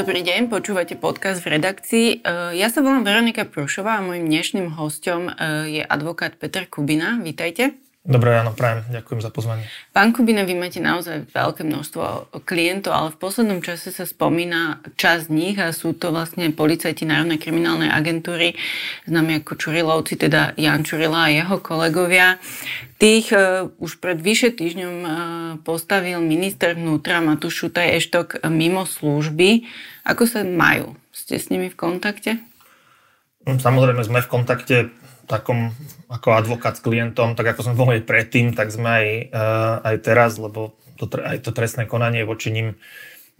Dobrý deň, počúvate podcast v redakcii. E, ja sa volám Veronika Prušová a môjm dnešným hostom e, je advokát Peter Kubina. Vítajte. Dobré ráno, prajem. Ďakujem za pozvanie. Pán Kubina, vy máte naozaj veľké množstvo klientov, ale v poslednom čase sa spomína časť z nich a sú to vlastne policajti Národnej kriminálnej agentúry, známe ako Čurilovci, teda Jan Čurila a jeho kolegovia. Tých uh, už pred vyše týždňom uh, postavil minister vnútra Matúš Šutaj Eštok mimo služby. Ako sa majú? Ste s nimi v kontakte? Samozrejme sme v kontakte takom ako advokát s klientom, tak ako sme boli predtým, tak sme aj, uh, aj teraz, lebo to, aj to trestné konanie voči ním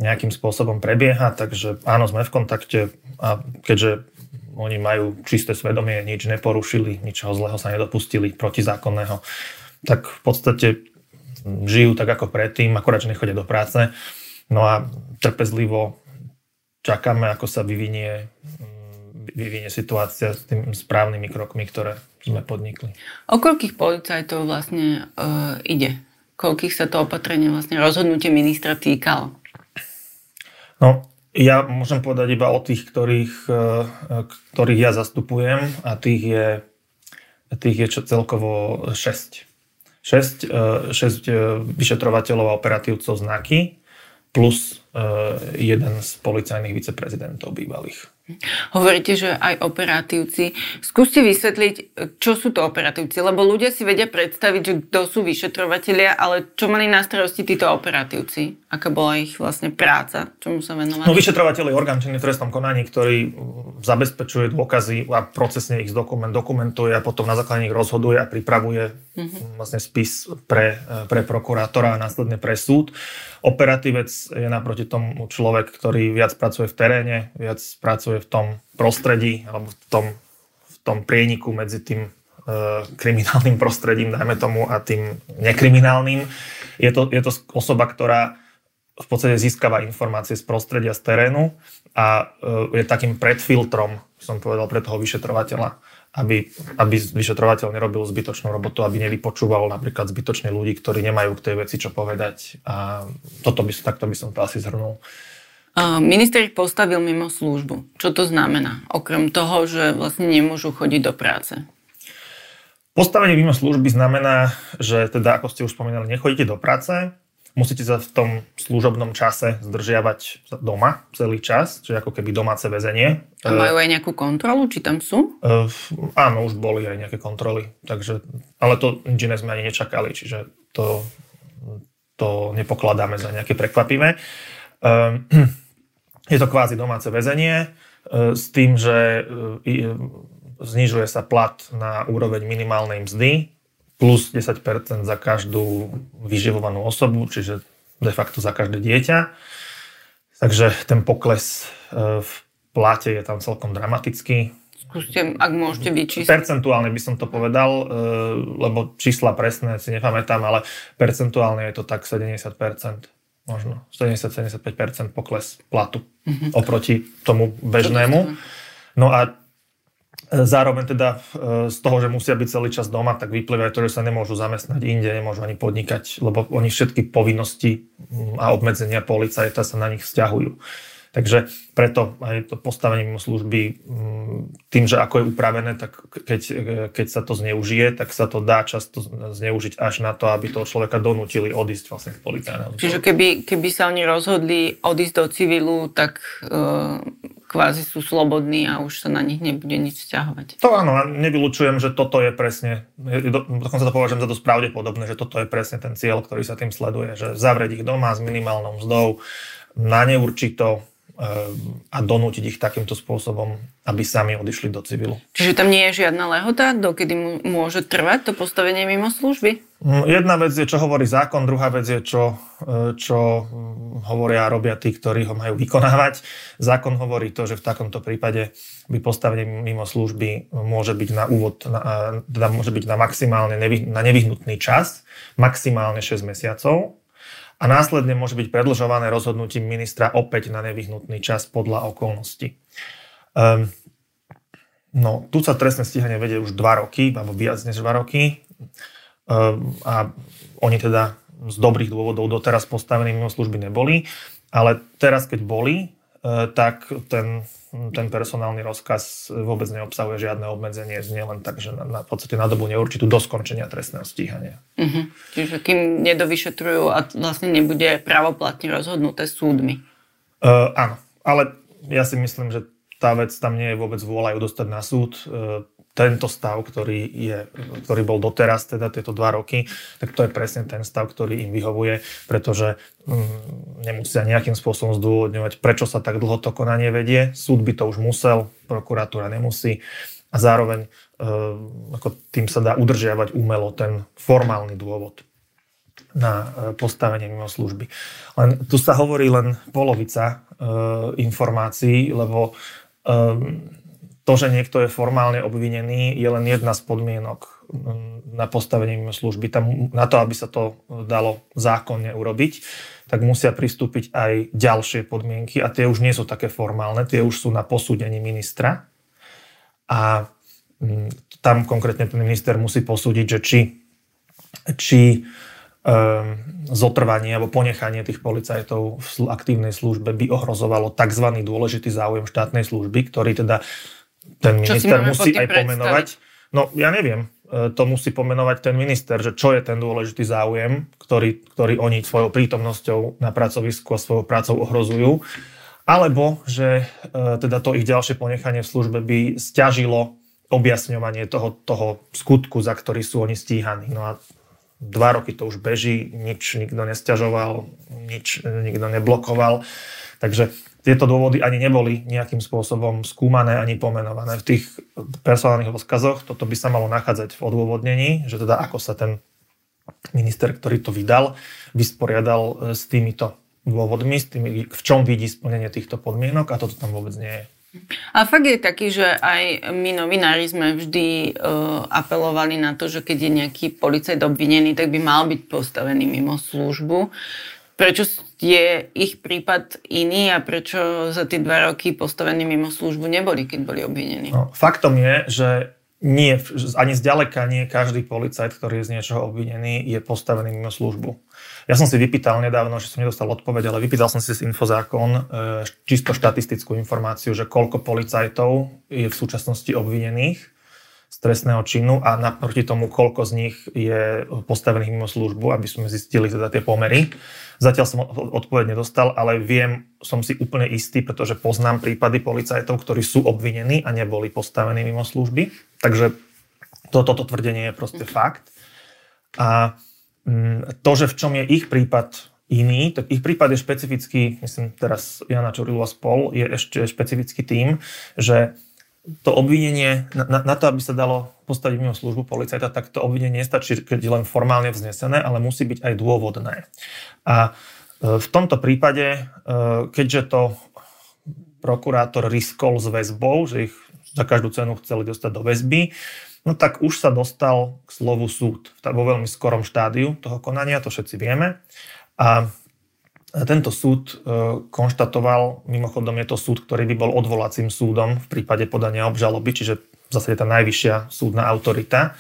nejakým spôsobom prebieha, takže áno, sme v kontakte a keďže oni majú čisté svedomie, nič neporušili, ničoho zlého sa nedopustili, protizákonného, tak v podstate žijú tak ako predtým, akorát, že nechodia do práce. No a trpezlivo čakáme, ako sa vyvinie vyvinie situácia s tými správnymi krokmi, ktoré sme podnikli. O koľkých policajtov vlastne uh, ide? Koľkých sa to opatrenie vlastne rozhodnutie ministra týkalo? No, ja môžem povedať iba o tých, ktorých, uh, ktorých ja zastupujem a tých je, tých je celkovo 6. 6, uh, 6 vyšetrovateľov a operatívcov znaky plus jeden z policajných viceprezidentov bývalých. Hovoríte, že aj operatívci. Skúste vysvetliť, čo sú to operatívci, lebo ľudia si vedia predstaviť, že kto sú vyšetrovatelia, ale čo mali na starosti títo operatívci? Aká bola ich vlastne práca? Čomu sa venovali? No vyšetrovateľ je orgán činný v trestnom konaní, ktorý zabezpečuje dôkazy a procesne ich dokument, dokumentuje a potom na základe nich rozhoduje a pripravuje mm-hmm. vlastne spis pre, pre prokurátora a následne pre súd. Operatívec je naproti tomu človek, ktorý viac pracuje v teréne, viac pracuje v tom prostredí alebo v tom, v tom prieniku medzi tým e, kriminálnym prostredím, dajme tomu, a tým nekriminálnym. Je to, je to osoba, ktorá v podstate získava informácie z prostredia, z terénu a e, je takým predfiltrom, som povedal, pre toho vyšetrovateľa, aby, aby vyšetrovateľ nerobil zbytočnú robotu, aby nevypočúval napríklad zbytočne ľudí, ktorí nemajú k tej veci čo povedať. A toto by, takto by som to asi zhrnul. Minister ich postavil mimo službu. Čo to znamená? Okrem toho, že vlastne nemôžu chodiť do práce. Postavenie mimo služby znamená, že teda, ako ste už spomínali, nechodíte do práce, musíte sa v tom služobnom čase zdržiavať doma celý čas, čiže ako keby domáce väzenie. A majú aj nejakú kontrolu, či tam sú? Uh, áno, už boli aj nejaké kontroly, takže, ale to nič iné sme ani nečakali, čiže to, to nepokladáme za nejaké prekvapivé. Uh, je to kvázi domáce väzenie e, s tým, že e, znižuje sa plat na úroveň minimálnej mzdy plus 10% za každú vyživovanú osobu, čiže de facto za každé dieťa. Takže ten pokles e, v plate je tam celkom dramatický. Skúste, ak môžete vyčísliť. Percentuálne by som to povedal, lebo čísla presné si nepamätám, ale percentuálne je to tak 70% možno 70-75% pokles platu mm-hmm. oproti tomu bežnému. No a e, zároveň teda e, z toho, že musia byť celý čas doma, tak vyplýva aj to, že sa nemôžu zamestnať inde, nemôžu ani podnikať, lebo oni všetky povinnosti a obmedzenia policajta sa na nich vzťahujú. Takže preto aj to postavenie mimo služby, mm, tým, že ako je upravené, tak keď, keď sa to zneužije, tak sa to dá často zneužiť až na to, aby toho človeka donútili odísť vlastne z policajného. Čiže keby, keby sa oni rozhodli odísť do civilu, tak uh, kvázi sú slobodní a už sa na nich nebude nič vzťahovať. To áno, nevylučujem, že toto je presne, dokonca to považujem za dosť pravdepodobné, že toto je presne ten cieľ, ktorý sa tým sleduje, že zavrieť ich doma s minimálnou mzdou na neurčito, a donútiť ich takýmto spôsobom, aby sami odišli do civilu. Čiže tam nie je žiadna lehota, dokedy môže trvať to postavenie mimo služby? Mm, jedna vec je, čo hovorí zákon, druhá vec je, čo, e, čo hovoria a robia tí, ktorí ho majú vykonávať. Zákon hovorí to, že v takomto prípade by postavenie mimo služby môže byť na úvod, na, teda môže byť na maximálne nevy, na nevyhnutný čas, maximálne 6 mesiacov, a následne môže byť predlžované rozhodnutím ministra opäť na nevyhnutný čas podľa okolností. Um, no, tu sa trestné stíhanie vedie už 2 roky, alebo viac než 2 roky. Um, a oni teda z dobrých dôvodov doteraz postavení mimo služby neboli. Ale teraz, keď boli, tak ten, ten personálny rozkaz vôbec neobsahuje žiadne obmedzenie, znie len tak, že na, na podstate na dobu neurčitú do skončenia trestného stíhania. Uh-huh. Čiže kým nedovyšetrujú a vlastne nebude pravoplatne rozhodnuté súdmi. Uh, áno, ale ja si myslím, že tá vec tam nie je vôbec vôľa ju dostať na súd. Uh, tento stav, ktorý, je, ktorý bol doteraz, teda tieto dva roky, tak to je presne ten stav, ktorý im vyhovuje, pretože mm, nemusia nejakým spôsobom zdôvodňovať, prečo sa tak dlho to konanie vedie. Súd by to už musel, prokuratúra nemusí a zároveň e, ako tým sa dá udržiavať umelo ten formálny dôvod na e, postavenie mimo služby. Len tu sa hovorí len polovica e, informácií, lebo to, že niekto je formálne obvinený, je len jedna z podmienok mm, na postavenie služby. Tam, na to, aby sa to dalo zákonne urobiť, tak musia pristúpiť aj ďalšie podmienky a tie už nie sú také formálne, tie už sú na posúdení ministra. A mm, tam konkrétne ten minister musí posúdiť, že či, či um, zotrvanie alebo ponechanie tých policajtov v aktívnej službe by ohrozovalo tzv. dôležitý záujem štátnej služby, ktorý teda ten minister musí aj pomenovať. No ja neviem, e, to musí pomenovať ten minister, že čo je ten dôležitý záujem, ktorý, ktorý oni svojou prítomnosťou na pracovisku a svojou prácou ohrozujú. Alebo, že e, teda to ich ďalšie ponechanie v službe by stiažilo objasňovanie toho, toho skutku, za ktorý sú oni stíhaní. No a dva roky to už beží, nič nikto nestiažoval, nič nikto neblokoval. Takže tieto dôvody ani neboli nejakým spôsobom skúmané ani pomenované. V tých personálnych rozkazoch toto by sa malo nachádzať v odôvodnení, že teda ako sa ten minister, ktorý to vydal, vysporiadal e, s týmito dôvodmi, s tými, v čom vidí splnenie týchto podmienok a toto tam vôbec nie je. A fakt je taký, že aj my novinári sme vždy uh, apelovali na to, že keď je nejaký policajt obvinený, tak by mal byť postavený mimo službu. Prečo je ich prípad iný a prečo za tie dva roky postavení mimo službu neboli, keď boli obvinení? No, faktom je, že nie, ani zďaleka nie každý policajt, ktorý je z niečoho obvinený, je postavený mimo službu. Ja som si vypýtal nedávno, že som nedostal odpoveď, ale vypýtal som si z Infozákon e, čisto štatistickú informáciu, že koľko policajtov je v súčasnosti obvinených z trestného činu a naproti tomu, koľko z nich je postavených mimo službu, aby sme zistili teda tie pomery. Zatiaľ som odpoveď nedostal, ale viem, som si úplne istý, pretože poznám prípady policajtov, ktorí sú obvinení a neboli postavení mimo služby. Takže toto to tvrdenie je proste fakt. A mm, to, že v čom je ich prípad iný, tak ich prípad je špecifický, myslím teraz Jana Čurilu a spol, je ešte špecifický tým, že to obvinenie, na, na to, aby sa dalo postaviť mimo službu policajta, tak to obvinenie nestačí, keď je len formálne vznesené, ale musí byť aj dôvodné. A e, v tomto prípade, e, keďže to prokurátor riskol s väzbou, že ich za každú cenu chceli dostať do väzby, no tak už sa dostal k slovu súd vo veľmi skorom štádiu toho konania, to všetci vieme. A tento súd e, konštatoval, mimochodom je to súd, ktorý by bol odvolacím súdom v prípade podania obžaloby, čiže v zásade tá najvyššia súdna autorita,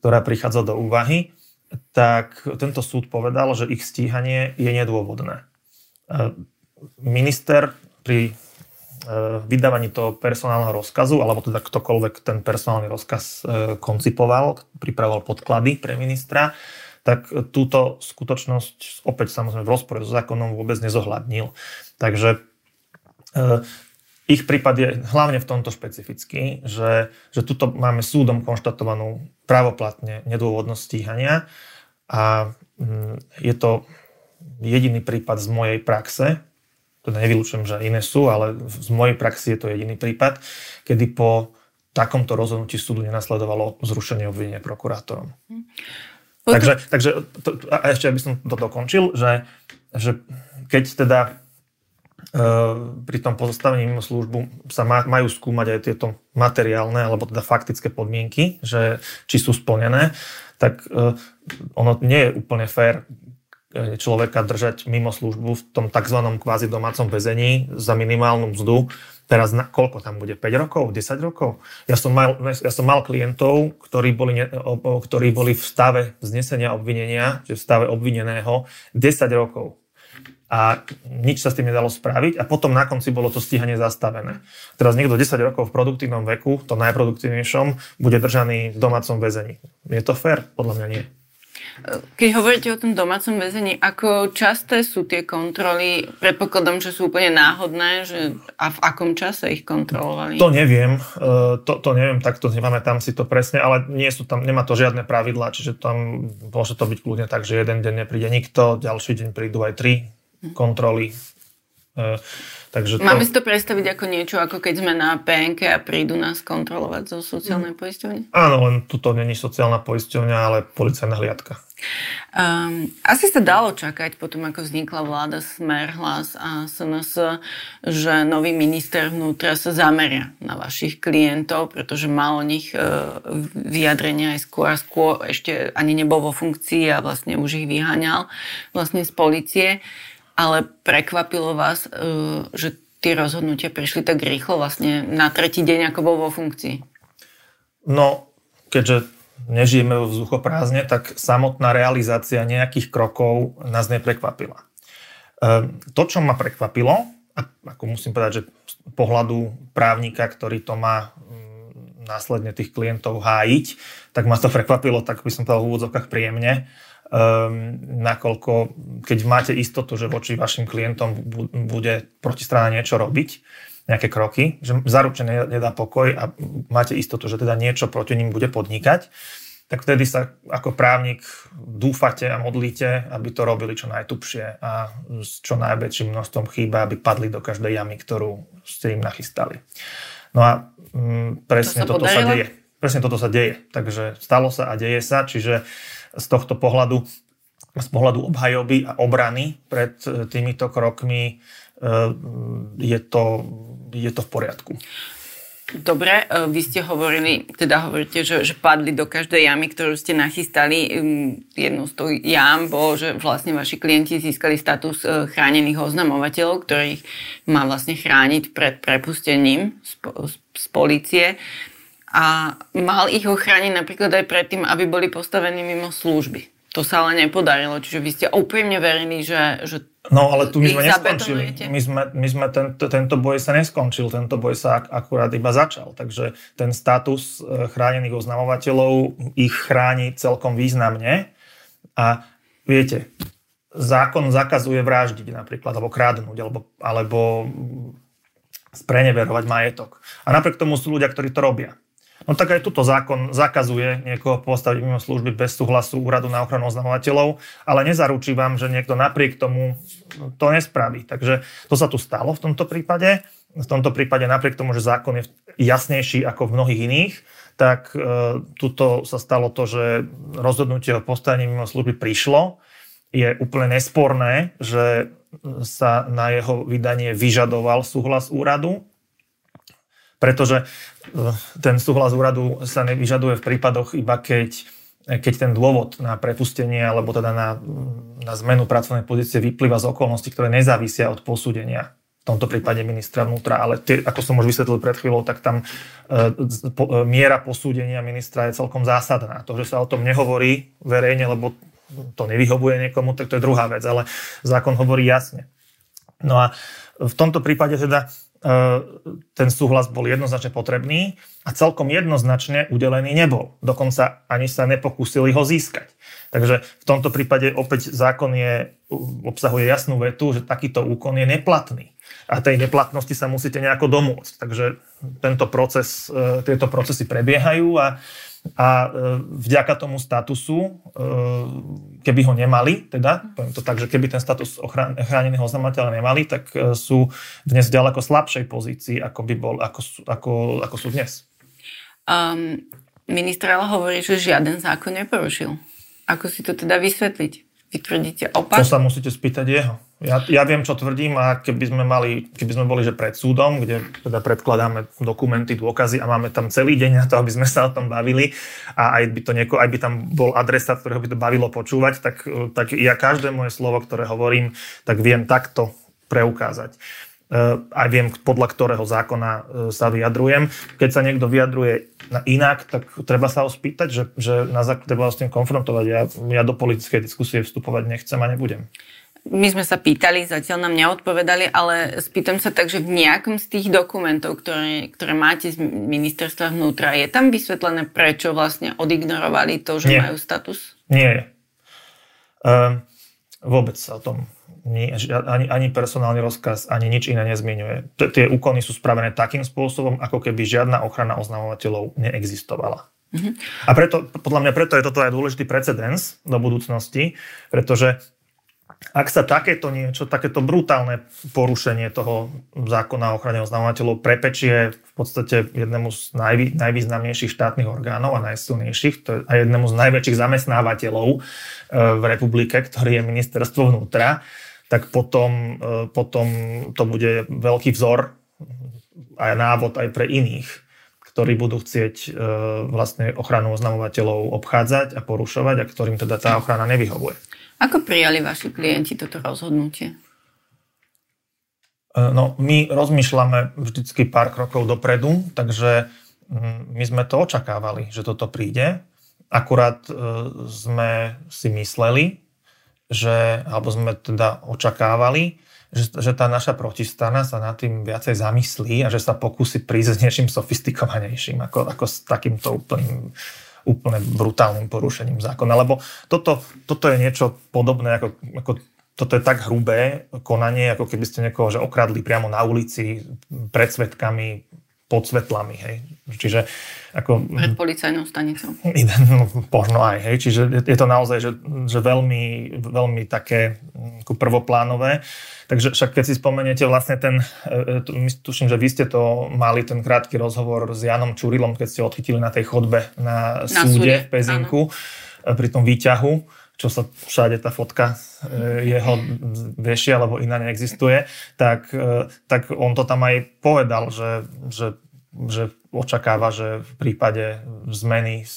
ktorá prichádza do úvahy, tak tento súd povedal, že ich stíhanie je nedôvodné. E, minister pri e, vydávaní toho personálneho rozkazu, alebo teda ktokoľvek ten personálny rozkaz koncipoval, pripravoval podklady pre ministra, tak túto skutočnosť opäť samozrejme v rozpore so zákonom vôbec nezohľadnil. Takže e, ich prípad je hlavne v tomto špecifický, že, že tuto máme súdom konštatovanú právoplatne nedôvodnosť stíhania a mm, je to jediný prípad z mojej praxe, teda nevylučujem, že iné sú, ale z mojej praxi je to jediný prípad, kedy po takomto rozhodnutí súdu nenasledovalo zrušenie obvinenia prokurátorom. Hm. Takže, takže to, a ešte aby som to dokončil, že, že keď teda e, pri tom pozastavení mimo službu sa ma, majú skúmať aj tieto materiálne alebo teda faktické podmienky, že či sú splnené, tak e, ono nie je úplne fér e, človeka držať mimo službu v tom tzv. kvázi domácom väzení za minimálnu mzdu Teraz na, koľko tam bude? 5 rokov? 10 rokov? Ja som mal, ja som mal klientov, ktorí boli, ktorí boli v stave znesenia obvinenia, že v stave obvineného 10 rokov. a nič sa s tým nedalo spraviť a potom na konci bolo to stíhanie zastavené. Teraz niekto 10 rokov v produktívnom veku, to najproduktívnejšom, bude držaný v domácom väzení. Je to fér? Podľa mňa nie. Keď hovoríte o tom domácom väzení, ako časté sú tie kontroly? Predpokladom, že sú úplne náhodné, že a v akom čase ich kontrolovali? To neviem, e, to, to neviem, takto nemáme tam si to presne, ale nie sú tam, nemá to žiadne pravidlá, čiže tam môže to byť kľudne tak, že jeden deň nepríde nikto, ďalší deň prídu aj tri kontroly. E, takže to... Máme si to predstaviť ako niečo, ako keď sme na PNK a prídu nás kontrolovať zo sociálnej poisťovne? Áno, len tuto není sociálna poisťovňa, ale policajná hliadka. Um, asi sa dalo čakať potom, ako vznikla vláda Smer, Hlas a SNS, že nový minister vnútra sa zameria na vašich klientov, pretože mal o nich uh, vyjadrenia aj skôr a skôr, ešte ani nebol vo funkcii a vlastne už ich vyháňal vlastne z policie. Ale prekvapilo vás, uh, že tie rozhodnutia prišli tak rýchlo vlastne na tretí deň, ako bol vo funkcii? No, keďže nežijeme vo vzduchoprázdne, tak samotná realizácia nejakých krokov nás neprekvapila. Ehm, to, čo ma prekvapilo, ako musím povedať, že z pohľadu právnika, ktorý to má mm, následne tých klientov hájiť, tak ma to prekvapilo, tak by som povedal v úvodzovkách príjemne, nakoľko keď máte istotu, že voči vašim klientom bude protistrana niečo robiť, nejaké kroky, že zaručene nedá pokoj a máte istotu, že teda niečo proti ním bude podnikať, tak vtedy sa ako právnik dúfate a modlíte, aby to robili čo najtupšie a s čo najväčším množstvom chýba, aby padli do každej jamy, ktorú ste im nachystali. No a mm, presne to toto podarilo? sa deje. Presne toto sa deje. Takže stalo sa a deje sa, čiže z tohto pohľadu z pohľadu obhajoby a obrany pred e, týmito krokmi e, je to, je to v poriadku. Dobre, e, vy ste hovorili, teda hovoríte, že, že padli do každej jamy, ktorú ste nachystali. Jednou z toho jam bolo, že vlastne vaši klienti získali status chránených oznamovateľov, ktorých má vlastne chrániť pred prepustením z, z, z policie. A mal ich ochrániť napríklad aj predtým, aby boli postavení mimo služby. To sa ale nepodarilo, čiže vy ste úprimne verili, že, že No ale tu my sme neskončili. My sme, my sme tento, tento boj sa neskončil, tento boj sa ak, akurát iba začal. Takže ten status e, chránených oznamovateľov ich chráni celkom významne. A viete, zákon zakazuje vraždiť napríklad, alebo krádnuť, alebo, alebo spreneverovať majetok. A napriek tomu sú ľudia, ktorí to robia. No tak aj tuto zákon zakazuje niekoho postaviť mimo služby bez súhlasu úradu na ochranu oznamovateľov, ale nezaručí vám, že niekto napriek tomu to nespraví. Takže to sa tu stalo v tomto prípade. V tomto prípade napriek tomu, že zákon je jasnejší ako v mnohých iných, tak e, tuto sa stalo to, že rozhodnutie o postavení mimo služby prišlo. Je úplne nesporné, že sa na jeho vydanie vyžadoval súhlas úradu, pretože eh, ten súhlas úradu sa nevyžaduje v prípadoch iba keď, keď ten dôvod na prepustenie alebo teda na, na zmenu pracovnej pozície vyplýva z okolností, ktoré nezávisia od posúdenia v tomto prípade ministra vnútra, ale tie, ako som už vysvetlil pred chvíľou, tak tam e, po, e, miera posúdenia ministra je celkom zásadná. To, že sa o tom nehovorí verejne, lebo to nevyhovuje niekomu, tak to je druhá vec, ale zákon hovorí jasne. No a v tomto prípade teda ten súhlas bol jednoznačne potrebný a celkom jednoznačne udelený nebol. Dokonca ani sa nepokúsili ho získať. Takže v tomto prípade opäť zákon je, obsahuje jasnú vetu, že takýto úkon je neplatný. A tej neplatnosti sa musíte nejako domôcť. Takže tento proces, eh, tieto procesy prebiehajú a a e, vďaka tomu statusu, e, keby ho nemali, teda, poviem to tak, že keby ten status chráneného oznamovateľa nemali, tak e, sú dnes v ďaleko slabšej pozícii, ako, by bol, ako, ako, ako sú dnes. Um, ministr ale hovorí, že žiaden zákon neporušil. Ako si to teda vysvetliť? Vy tvrdíte opak? To sa musíte spýtať jeho. Ja, ja viem, čo tvrdím a keby sme, mali, keby sme boli že pred súdom, kde teda predkladáme dokumenty, dôkazy a máme tam celý deň na to, aby sme sa o tom bavili a aj by, to nieko, aj by tam bol adresát, ktorého by to bavilo počúvať, tak, tak ja každé moje slovo, ktoré hovorím, tak viem takto preukázať. E, aj viem, podľa ktorého zákona e, sa vyjadrujem. Keď sa niekto vyjadruje inak, tak treba sa ho spýtať, že, že na základe treba s tým konfrontovať. Ja, ja do politickej diskusie vstupovať nechcem a nebudem. my sme sa pýtali, zatiaľ nám neodpovedali, ale spýtam sa tak, že v nejakom z tých dokumentov, ktoré, ktoré máte z ministerstva vnútra, je tam vysvetlené, prečo vlastne odignorovali to, že Nie. majú status? Nie. Uh, vôbec sa o tom ani, ani personálny rozkaz, ani nič iné nezmiňuje. Tie úkony sú spravené takým spôsobom, ako keby žiadna ochrana oznamovateľov neexistovala. Mm-hmm. A preto, podľa mňa preto je toto aj dôležitý precedens do budúcnosti, pretože ak sa takéto niečo, takéto brutálne porušenie toho zákona o ochrane oznamovateľov prepečie v podstate jednému z najvý, najvýznamnejších štátnych orgánov a najsilnejších, to je aj jednému z najväčších zamestnávateľov e, v republike, ktorý je ministerstvo vnútra, tak potom, e, potom to bude veľký vzor a návod aj pre iných, ktorí budú chcieť e, vlastne ochranu oznamovateľov obchádzať a porušovať a ktorým teda tá ochrana nevyhovuje. Ako prijali vaši klienti toto rozhodnutie? E, no, my rozmýšľame vždycky pár krokov dopredu, takže mm, my sme to očakávali, že toto príde. Akurát sme si mysleli, že, alebo sme teda očakávali, že, že tá naša protistrana sa nad tým viacej zamyslí a že sa pokusí prísť s niečím sofistikovanejším, ako, ako s takýmto úplným úplne brutálnym porušením zákona. Lebo toto, toto je niečo podobné, ako, ako toto je tak hrubé konanie, ako keby ste niekoho že okradli priamo na ulici pred svetkami, pod svetlami. Hej. Čiže ako... Pred policajnou stanicou. No, možno aj. Hej. Čiže je to naozaj že, že veľmi, veľmi také ako prvoplánové. Takže však keď si spomeniete vlastne ten, e, e, tuším, že vy ste to mali ten krátky rozhovor s Janom Čurilom, keď ste odchytili na tej chodbe na, na súde, súde v Pezinku áno. E, pri tom výťahu, čo sa všade tá fotka jeho viešia, alebo iná neexistuje, tak, tak on to tam aj povedal, že, že že očakáva, že v prípade zmeny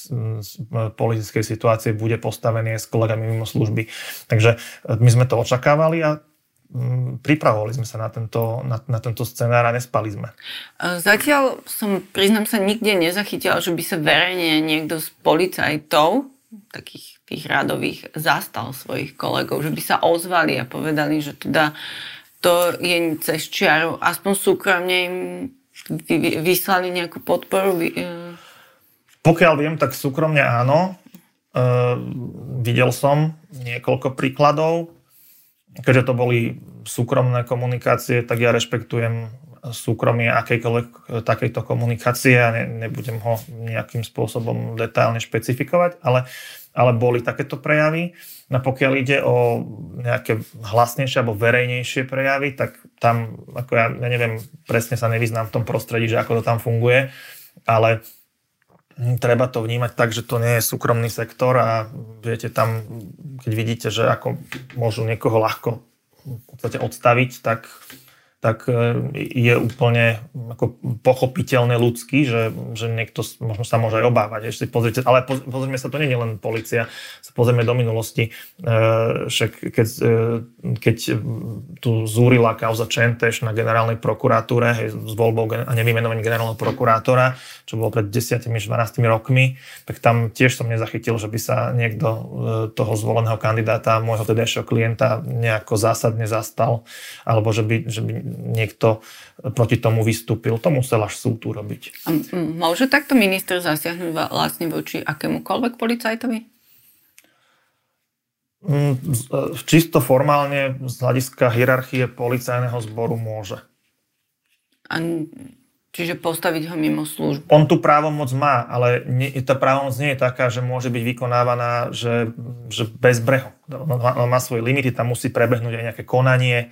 politickej situácie bude postavený s kolegami mimo služby. Takže my sme to očakávali a Mm, pripravovali sme sa na tento, na, na tento scenár a nespali sme. Zatiaľ som, priznám sa, nikde nezachytila, že by sa verejne niekto z policajtov, takých tých radových, zastal svojich kolegov, že by sa ozvali a povedali, že teda to je cez čiaru, aspoň súkromne im vyslali nejakú podporu. E, Pokiaľ viem, tak súkromne áno. Uh, videl som niekoľko príkladov keďže to boli súkromné komunikácie, tak ja rešpektujem súkromie akejkoľvek e, takejto komunikácie a ne, nebudem ho nejakým spôsobom detailne špecifikovať, ale, ale boli takéto prejavy. No pokiaľ ide o nejaké hlasnejšie alebo verejnejšie prejavy, tak tam, ako ja, ja neviem, presne sa nevyznám v tom prostredí, že ako to tam funguje, ale treba to vnímať tak, že to nie je súkromný sektor a viete tam, keď vidíte, že ako môžu niekoho ľahko podstate odstaviť, tak tak e, je úplne ako pochopiteľné ľudský, že, že niekto možno sa môže aj obávať. Ešte pozrite, ale pozrieme sa, to nie je len policia, sa pozrieme do minulosti. E, však keď, e, keď tu zúrila kauza Čenteš na generálnej prokuratúre hej, s voľbou a nevymenovaním generálneho prokurátora, čo bolo pred 10-12 rokmi, tak tam tiež som nezachytil, že by sa niekto toho zvoleného kandidáta, môjho tedajšieho klienta nejako zásadne zastal, alebo že by, že by niekto proti tomu vystúpil. To musel až súd urobiť. A môže takto minister zasiahnuť vlastne voči akémukoľvek policajtovi? Mm, e, čisto formálne z hľadiska hierarchie policajného zboru môže. A Čiže postaviť ho mimo službu. On tú právomoc má, ale nie, tá právomoc nie je taká, že môže byť vykonávaná že, že bez breho. On má, on má svoje limity, tam musí prebehnúť aj nejaké konanie.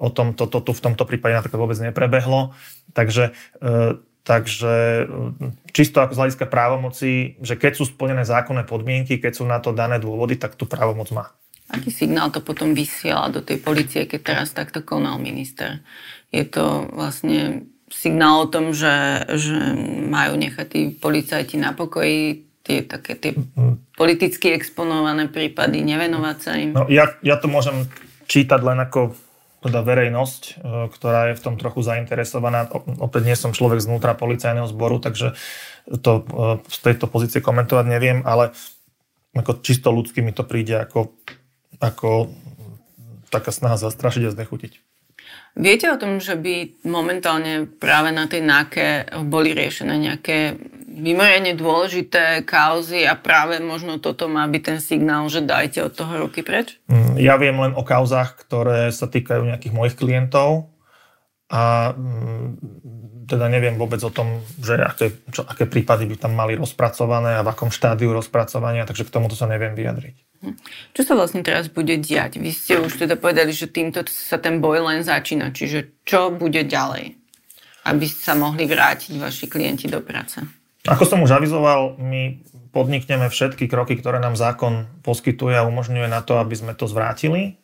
O tom to, to tu v tomto prípade napríklad vôbec neprebehlo. Takže, e, takže e, čisto ako z hľadiska právomoci, že keď sú splnené zákonné podmienky, keď sú na to dané dôvody, tak tú právomoc má. Aký signál to potom vysiela do tej policie, keď teraz takto konal minister? Je to vlastne signál o tom, že, že majú nechať tí policajti na pokoji tie také tie politicky exponované prípady, nevenovať sa im. No, ja, ja to môžem čítať len ako teda verejnosť, e, ktorá je v tom trochu zainteresovaná. Opäť nie som človek znútra policajného zboru, takže to e, z tejto pozície komentovať neviem, ale ako čisto ľudsky mi to príde ako, ako taká snaha zastrašiť a znechutiť. Viete o tom, že by momentálne práve na tej náke boli riešené nejaké mimoriadne dôležité kauzy a práve možno toto má byť ten signál, že dajte od toho ruky preč? Mm, ja viem len o kauzách, ktoré sa týkajú nejakých mojich klientov a mm, teda neviem vôbec o tom, že aké, čo, aké prípady by tam mali rozpracované a v akom štádiu rozpracovania, takže k tomuto sa neviem vyjadriť. Čo sa vlastne teraz bude diať? Vy ste už teda povedali, že týmto sa ten boj len začína. Čiže čo bude ďalej? Aby sa mohli vrátiť vaši klienti do práce. Ako som už avizoval, my podnikneme všetky kroky, ktoré nám zákon poskytuje a umožňuje na to, aby sme to zvrátili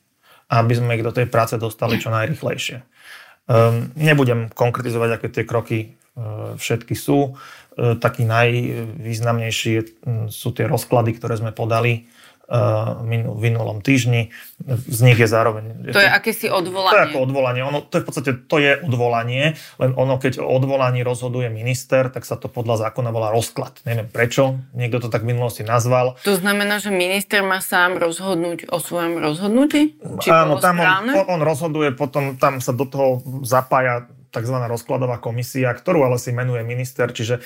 a aby sme ich do tej práce dostali čo najrychlejšie. Um, nebudem konkretizovať, aké tie kroky uh, všetky sú. Uh, taký najvýznamnejší sú tie rozklady, ktoré sme podali v minulom týždni. Z nich je zároveň... To je akési odvolanie. To je ako odvolanie. Ono, to je v podstate to je odvolanie, len ono, keď o odvolaní rozhoduje minister, tak sa to podľa zákona volá rozklad. Neviem prečo, niekto to tak v minulosti nazval. To znamená, že minister má sám rozhodnúť o svojom rozhodnutí? Či Áno, tam on, on rozhoduje, potom tam sa do toho zapája tzv. rozkladová komisia, ktorú ale si menuje minister, čiže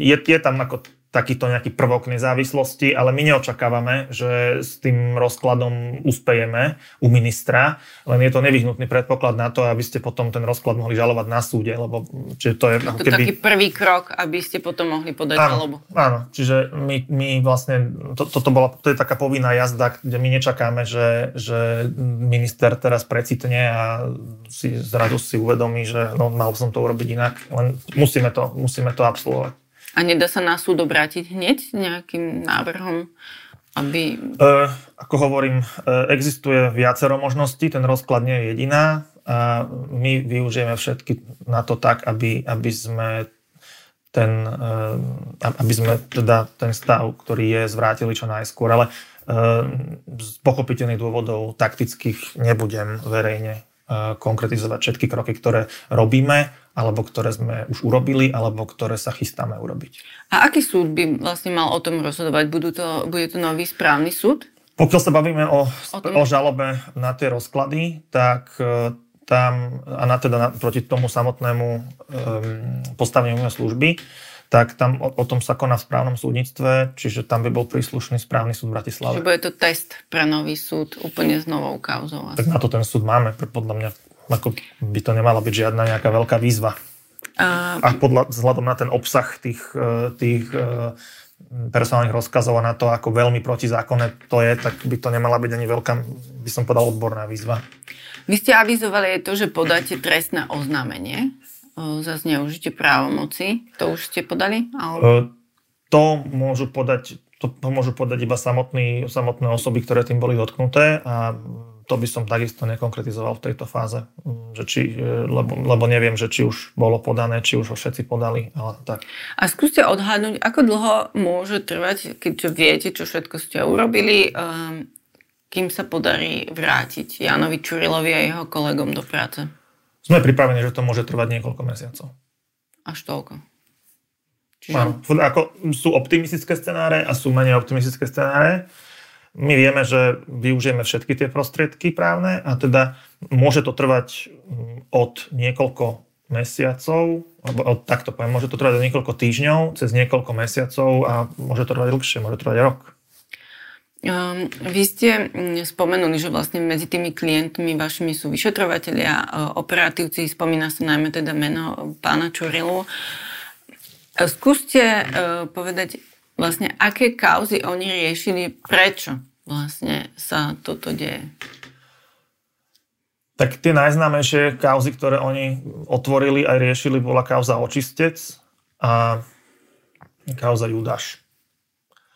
je, je tam ako takýto nejaký prvok nezávislosti, ale my neočakávame, že s tým rozkladom uspejeme u ministra, len je to nevyhnutný predpoklad na to, aby ste potom ten rozklad mohli žalovať na súde, lebo čiže to je... To keby... taký prvý krok, aby ste potom mohli podať áno, žalobu. Áno, čiže my, my vlastne, to, toto bola, to je taká povinná jazda, kde my nečakáme, že, že minister teraz precitne a si zrazu si uvedomí, že no, mal som to urobiť inak, len musíme to, musíme to absolvovať. A nedá sa na súd obrátiť hneď nejakým návrhom? Aby... E, ako hovorím, e, existuje viacero možností, ten rozklad nie je jediná a my využijeme všetky na to tak, aby, aby sme ten, e, aby sme teda ten stav, ktorý je, zvrátili čo najskôr. Ale e, z pochopiteľných dôvodov taktických nebudem verejne konkretizovať všetky kroky, ktoré robíme, alebo ktoré sme už urobili, alebo ktoré sa chystáme urobiť. A aký súd by vlastne mal o tom rozhodovať? Budú to, bude to nový správny súd? Pokiaľ sa bavíme o, o, o žalobe na tie rozklady, tak e, tam, a na teda na, proti tomu samotnému um, postaveniu služby, tak tam o, o tom sa koná v správnom súdnictve, čiže tam by bol príslušný správny súd v Bratislave. Čiže bude to test pre nový súd úplne s novou kauzou. Tak na to ten súd máme, podľa mňa ako by to nemala byť žiadna nejaká veľká výzva. Uh, a podľa, vzhľadom na ten obsah tých, e, tých e, personálnych rozkazov a na to, ako veľmi protizákonné to je, tak by to nemala byť ani veľká, by som povedal, odborná výzva. Vy ste avizovali aj to, že podáte trestné oznámenie za zneužitie právomoci. To už ste podali? Ale... To môžu podať to môžu podať iba samotný, samotné osoby, ktoré tým boli dotknuté a to by som takisto nekonkretizoval v tejto fáze, že či, e, lebo, lebo neviem, že či už bolo podané, či už ho všetci podali, ale tak. A skúste odhadnúť, ako dlho môže trvať, keďže viete, čo všetko ste urobili, um, kým sa podarí vrátiť Janovi Čurilovi a jeho kolegom do práce? Sme pripravení, že to môže trvať niekoľko mesiacov. Až toľko. Čiže... Áno, ako sú optimistické scenáre a sú menej optimistické scenáre my vieme, že využijeme všetky tie prostriedky právne a teda môže to trvať mm, od niekoľko mesiacov, alebo od, takto poviem, môže to trvať od niekoľko týždňov, cez niekoľko mesiacov a môže to trvať dlhšie, môže to trvať rok. Um, vy ste mm, spomenuli, že vlastne medzi tými klientmi vašimi sú vyšetrovateľia, e, operatívci, spomína sa najmä teda meno pána Čurilu. E, skúste uh, povedať, vlastne aké kauzy oni riešili, prečo vlastne sa toto deje? Tak tie najznámejšie kauzy, ktoré oni otvorili a riešili, bola kauza Očistec a kauza Judáš.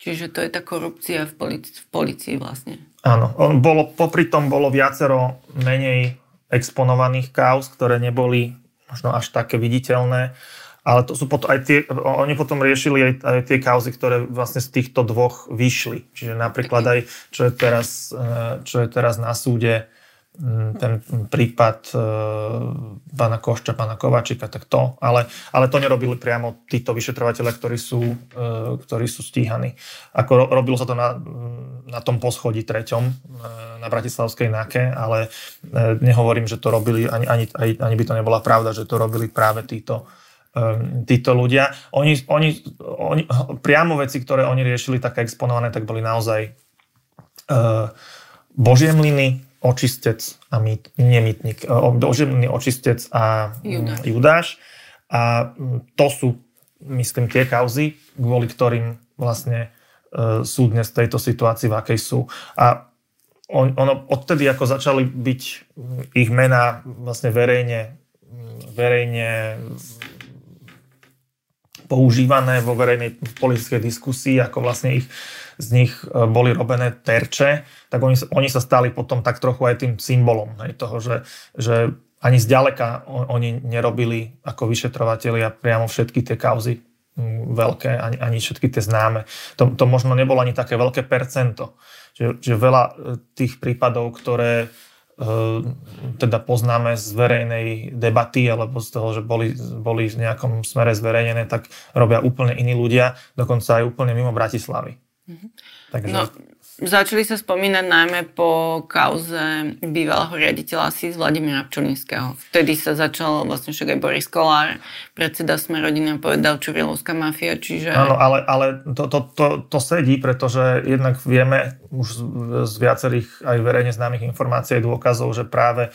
Čiže to je tá korupcia v, polici- v policii vlastne. Áno. Bolo, popri tom bolo viacero menej exponovaných kauz, ktoré neboli možno až také viditeľné ale to sú potom aj tie, oni potom riešili aj, aj tie kauzy, ktoré vlastne z týchto dvoch vyšli. Čiže napríklad aj, čo je teraz, eh, čo je teraz na súde, ten prípad e, pána Košča, pána Kovačika, tak to, ale, ale to nerobili priamo títo vyšetrovateľe, ktorí sú, e, ktorí sú stíhaní. Ako robilo sa to na, na tom poschodí treťom, e, na Bratislavskej náke, ale nehovorím, že to robili, ani, ani, ani by to nebola pravda, že to robili práve títo, títo ľudia. Oni, oni, oni, priamo veci, ktoré oni riešili také exponované, tak boli naozaj uh, božiemliny, očistec a mýt, nemýtnik, doživný očistec a Judáš. Judáš. A to sú, myslím, tie kauzy, kvôli ktorým vlastne e, sú dnes v tejto situácii, v akej sú. A on, ono, odtedy, ako začali byť ich mená vlastne verejne, verejne používané vo verejnej politickej diskusii, ako vlastne ich z nich e, boli robené terče, tak oni, oni sa stali potom tak trochu aj tým symbolom hej, toho, že, že ani zďaleka oni nerobili ako vyšetrovateľia priamo všetky tie kauzy veľké, ani, ani všetky tie známe. To, to možno nebolo ani také veľké percento. Že, že veľa e, tých prípadov, ktoré e, teda poznáme z verejnej debaty alebo z toho, že boli, boli v nejakom smere zverejnené, tak robia úplne iní ľudia, dokonca aj úplne mimo Bratislavy. Mm-hmm. Takže... No, začali sa spomínať najmä po kauze bývalého riaditeľa SIS Vladimíra Pčolinského. Vtedy sa začal vlastne však aj Boris Kolár, predseda Sme rodiny povedal Čurilovská mafia, čiže... Áno, ale, ale to, to, to, to sedí, pretože jednak vieme už z viacerých aj verejne známych informácií dôkazov, že práve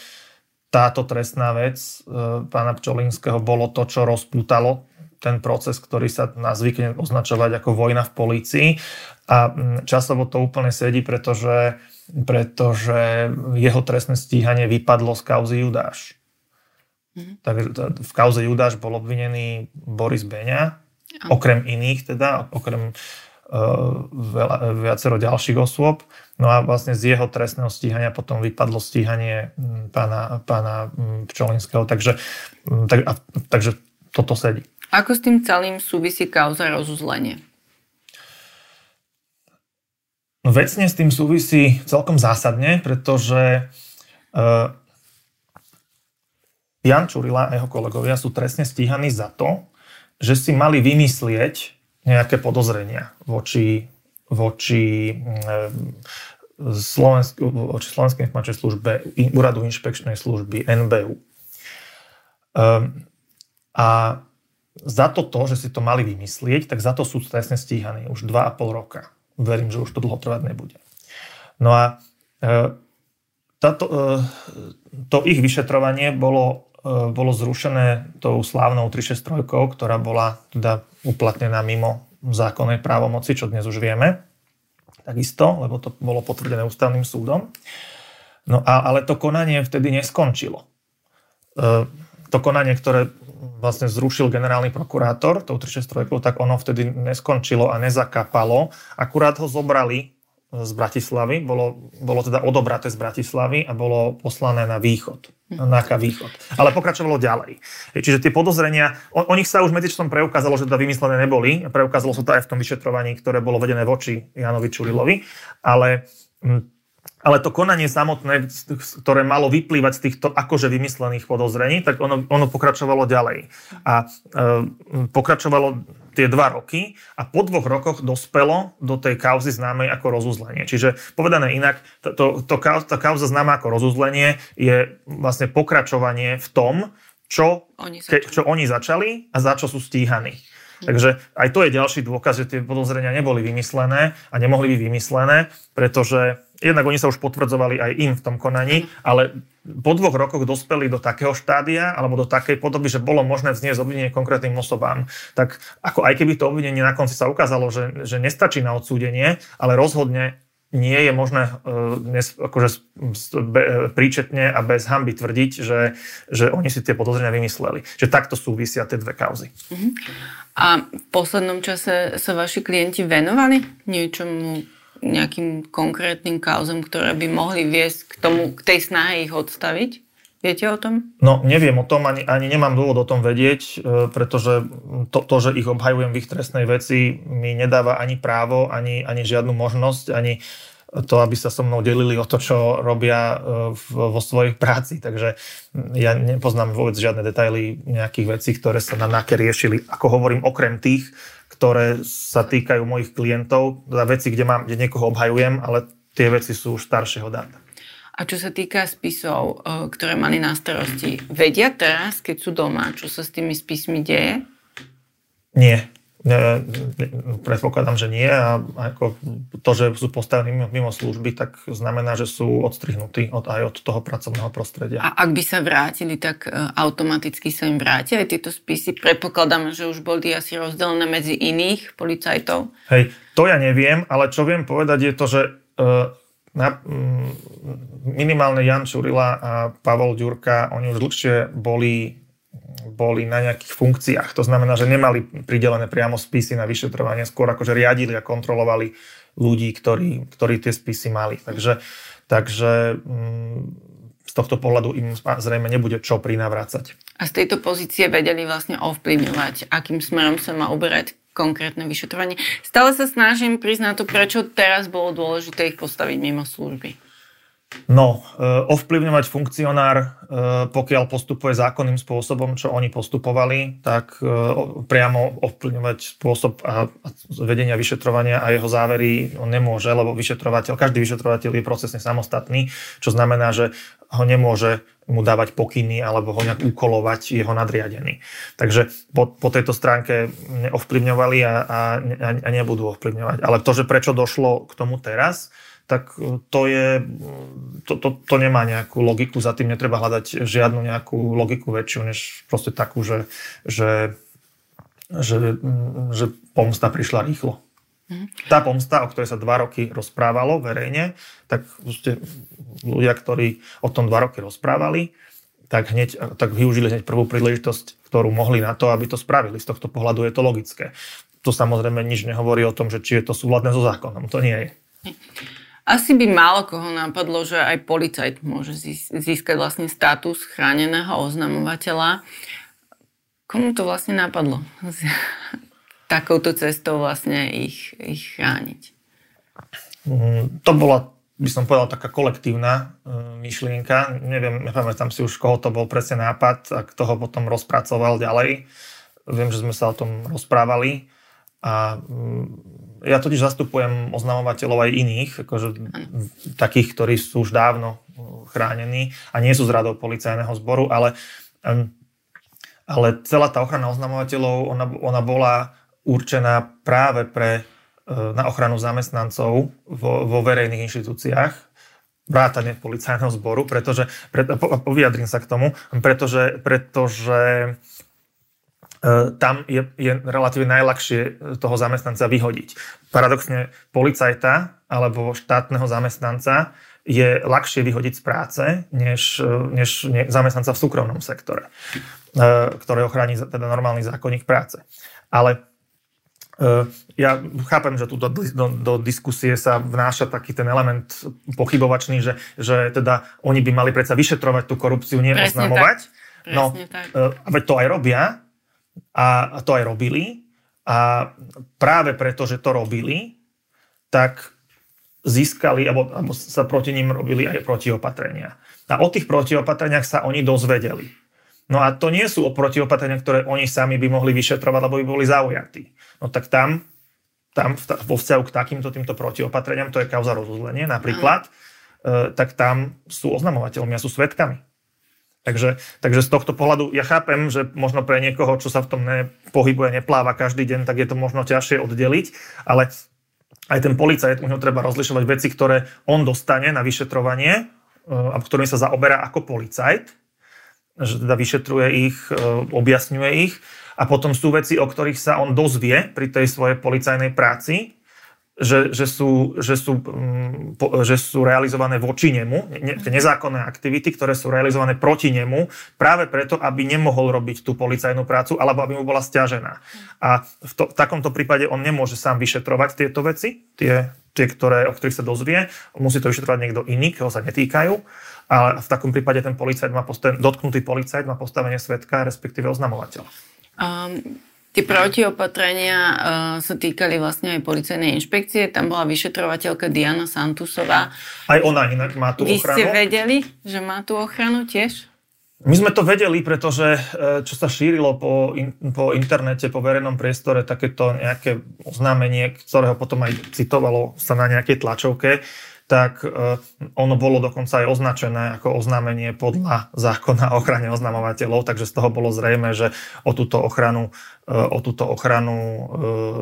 táto trestná vec e, pána Pčolinského bolo to, čo rozpútalo ten proces, ktorý sa nás zvykne označovať ako vojna v polícii. A mm, časovo to úplne sedí, pretože, pretože jeho trestné stíhanie vypadlo z kauzy Judáš. Mm-hmm. Takže v kauze Judáš bol obvinený Boris Beňa, okrem iných teda, okrem uh, veľa, viacero ďalších osôb. No a vlastne z jeho trestného stíhania potom vypadlo stíhanie mm, pána, pána mm, Pčolinského. Takže, tak, a, takže toto sedí. Ako s tým celým súvisí kauza rozuzlenie? No vecne s tým súvisí celkom zásadne, pretože uh, Jan Čurila a jeho kolegovia sú trestne stíhaní za to, že si mali vymyslieť nejaké podozrenia voči, voči, uh, Slovensk- voči informačnej službe, Úradu inšpekčnej služby, NBU. Um, ehm, a za to, že si to mali vymyslieť, tak za to sú trestne stíhaní už 2,5 roka. Verím, že už to dlho trvať nebude. No a e, táto, e, to ich vyšetrovanie bolo, e, bolo zrušené tou slávnou 363, ktorá bola teda uplatnená mimo zákonnej právomoci, čo dnes už vieme. Takisto, lebo to bolo potvrdené ústavným súdom. No a, ale to konanie vtedy neskončilo. To konanie, ktoré vlastne zrušil generálny prokurátor, tou 363, tak ono vtedy neskončilo a nezakapalo. Akurát ho zobrali z Bratislavy, bolo, bolo teda odobraté z Bratislavy a bolo poslané na východ. NAKA východ. Ale pokračovalo ďalej. Čiže tie podozrenia, o, o nich sa už medzičasom preukázalo, že teda vymyslené neboli. Preukázalo sa to aj v tom vyšetrovaní, ktoré bolo vedené voči Janovi Čurilovi. Ale ale to konanie samotné, ktoré malo vyplývať z týchto akože vymyslených podozrení, tak ono, ono pokračovalo ďalej. A e, pokračovalo tie dva roky a po dvoch rokoch dospelo do tej kauzy známej ako rozuzlenie. Čiže povedané inak, to, to, to, tá kauza známa ako rozuzlenie je vlastne pokračovanie v tom, čo oni, ke, čo oni začali a za čo sú stíhaní. Takže aj to je ďalší dôkaz, že tie podozrenia neboli vymyslené a nemohli byť vymyslené, pretože jednak oni sa už potvrdzovali aj im v tom konaní, ale po dvoch rokoch dospeli do takého štádia alebo do takej podoby, že bolo možné vzniesť obvinenie konkrétnym osobám. Tak ako aj keby to obvinenie na konci sa ukázalo, že, že nestačí na odsúdenie, ale rozhodne nie je možné uh, dnes akože be, príčetne a bez hamby tvrdiť, že, že oni si tie podozrenia vymysleli. Že takto súvisia tie dve kauzy. Uh-huh. A v poslednom čase sa vaši klienti venovali niečomu, nejakým konkrétnym kauzom, ktoré by mohli viesť k tomu, k tej snahe ich odstaviť? Viete o tom? No, neviem o tom, ani, ani nemám dôvod o tom vedieť, e, pretože to, to, že ich obhajujem v ich trestnej veci, mi nedáva ani právo, ani, ani žiadnu možnosť, ani to, aby sa so mnou delili o to, čo robia vo svojej práci. Takže ja nepoznám vôbec žiadne detaily nejakých vecí, ktoré sa na NAKE riešili. Ako hovorím, okrem tých, ktoré sa týkajú mojich klientov, teda veci, kde, mám, kde niekoho obhajujem, ale tie veci sú už staršieho dáta. A čo sa týka spisov, e, ktoré mali na starosti, vedia teraz, keď sú doma, čo sa s tými spismi deje? Nie. Ne, predpokladám, že nie. A ako to, že sú postavení mimo, služby, tak znamená, že sú odstrihnutí od, aj od toho pracovného prostredia. A ak by sa vrátili, tak e, automaticky sa im vrátia aj tieto spisy? Predpokladám, že už boli asi rozdelené medzi iných policajtov? Hej, to ja neviem, ale čo viem povedať je to, že uh, na, mm, minimálne Jan Čurila a Pavol Ďurka, oni už dlhšie boli boli na nejakých funkciách. To znamená, že nemali pridelené priamo spisy na vyšetrovanie, skôr akože riadili a kontrolovali ľudí, ktorí, ktorí tie spisy mali. Takže, takže mm, z tohto pohľadu im zrejme nebude čo prinavrácať. A z tejto pozície vedeli vlastne ovplyvňovať, akým smerom sa má uberať konkrétne vyšetrovanie. Stále sa snažím priznať to, prečo teraz bolo dôležité ich postaviť mimo služby. No, e, ovplyvňovať funkcionár, e, pokiaľ postupuje zákonným spôsobom, čo oni postupovali, tak e, priamo ovplyvňovať spôsob a vedenia vyšetrovania a jeho závery on nemôže, lebo vyšetrovateľ, každý vyšetrovateľ je procesne samostatný, čo znamená, že ho nemôže mu dávať pokyny alebo ho nejak ukolovať jeho nadriadený. Takže po, po tejto stránke neovplyvňovali a, a, a nebudú ovplyvňovať. Ale to, že prečo došlo k tomu teraz, tak e, to je, to, to, to nemá nejakú logiku, za tým netreba hľadať žiadnu nejakú logiku väčšiu, než proste takú, že, že, že, že pomsta prišla rýchlo. Mhm. Tá pomsta, o ktorej sa dva roky rozprávalo verejne, tak ľudia, ktorí o tom dva roky rozprávali, tak, hneď, tak využili hneď prvú príležitosť, ktorú mohli na to, aby to spravili. Z tohto pohľadu je to logické. To samozrejme nič nehovorí o tom, že či je to súvladné so zákonom. To nie je. Asi by málo koho napadlo, že aj policajt môže získať vlastne status chráneného oznamovateľa. Komu to vlastne napadlo? Takouto cestou vlastne ich, ich chrániť. Mm, to bola, by som povedal, taká kolektívna e, myšlienka. Neviem, nepamätám si už, koho to bol presne nápad a kto ho potom rozpracoval ďalej. Viem, že sme sa o tom rozprávali a mm, ja totiž zastupujem oznamovateľov aj iných, akože takých, ktorí sú už dávno uh, chránení a nie sú z radou policajného zboru, ale, ale celá tá ochrana oznamovateľov, ona, ona bola určená práve pre, uh, na ochranu zamestnancov vo, vo verejných inštitúciách, vrátane policajného zboru, pretože, pre, po, vyjadrím sa k tomu, pretože, pretože tam je, je relatívne najľahšie toho zamestnanca vyhodiť. Paradoxne policajta alebo štátneho zamestnanca je ľahšie vyhodiť z práce, než, než zamestnanca v súkromnom sektore, e, ktoré ochráni teda normálny zákonník práce. Ale e, ja chápem, že tu do, do, do diskusie sa vnáša taký ten element pochybovačný, že, že teda oni by mali predsa vyšetrovať tú korupciu, nie oznamovať. No, tak. veď to aj robia, a to aj robili. A práve preto, že to robili, tak získali, alebo, alebo sa proti ním robili aj protiopatrenia. A o tých protiopatreniach sa oni dozvedeli. No a to nie sú o protiopatrenia, ktoré oni sami by mohli vyšetrovať, lebo by boli zaujatí. No tak tam, tam vo vzťahu k takýmto týmto protiopatreniam, to je kauza rozuzlenie napríklad, e, tak tam sú oznamovateľmi a sú svetkami. Takže, takže z tohto pohľadu ja chápem, že možno pre niekoho, čo sa v tom nepohybuje, nepláva každý deň, tak je to možno ťažšie oddeliť, ale aj ten policajt, u neho treba rozlišovať veci, ktoré on dostane na vyšetrovanie e, a ktorými sa zaoberá ako policajt, že teda vyšetruje ich, e, objasňuje ich. A potom sú veci, o ktorých sa on dozvie pri tej svojej policajnej práci že, že, sú, že, sú, mm, že sú realizované voči nemu, ne, nezákonné aktivity, ktoré sú realizované proti nemu, práve preto, aby nemohol robiť tú policajnú prácu, alebo aby mu bola stiažená. A v, to, v takomto prípade on nemôže sám vyšetrovať tieto veci, tie, tie ktoré, o ktorých sa dozvie, musí to vyšetrovať niekto iný, koho sa netýkajú, ale v takom prípade ten policajt má postaven, dotknutý policajt má postavenie svetka, respektíve oznamovateľ. Um, Tie protiopatrenia uh, sa týkali vlastne aj policajnej inšpekcie. Tam bola vyšetrovateľka Diana Santusová. Aj ona inak má tú Vy ochranu. ste vedeli, že má tú ochranu tiež? My sme to vedeli, pretože e, čo sa šírilo po, in, po internete, po verejnom priestore, takéto nejaké oznámenie, ktorého potom aj citovalo sa na nejakej tlačovke, tak uh, ono bolo dokonca aj označené ako oznámenie podľa zákona o ochrane oznamovateľov, takže z toho bolo zrejme, že o túto ochranu, uh, o túto ochranu uh,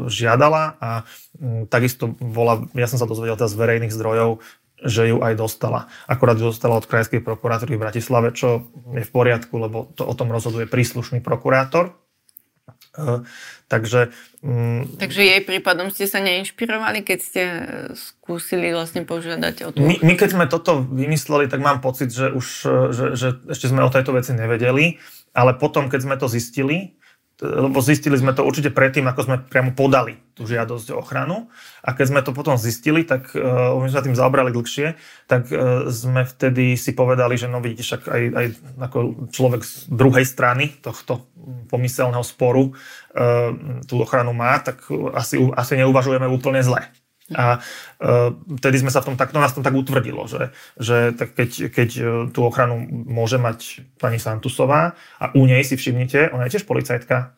žiadala a takisto bola, ja som sa dozvedel teda z verejných zdrojov, že ju aj dostala. Akorát ju dostala od Krajskej prokuratúry v Bratislave, čo je v poriadku, lebo to o tom rozhoduje príslušný prokurátor. Takže... Um, takže jej prípadom ste sa neinšpirovali, keď ste e, skúsili vlastne požiadať o to? My, my keď sme toto vymysleli, tak mám pocit, že už e, že, že ešte sme o tejto veci nevedeli, ale potom, keď sme to zistili, lebo zistili sme to určite predtým, ako sme priamo podali tú žiadosť o ochranu. A keď sme to potom zistili, tak uh, my sme tým zaobrali dlhšie, tak uh, sme vtedy si povedali, že no vidíte, však aj, aj ako človek z druhej strany tohto pomyselného sporu uh, tú ochranu má, tak asi, asi neuvažujeme úplne zle. A vtedy sme sa v tom tak, no nás tom tak utvrdilo, že, že tak keď, keď tú ochranu môže mať pani Santusová a u nej si všimnite, ona je tiež policajtka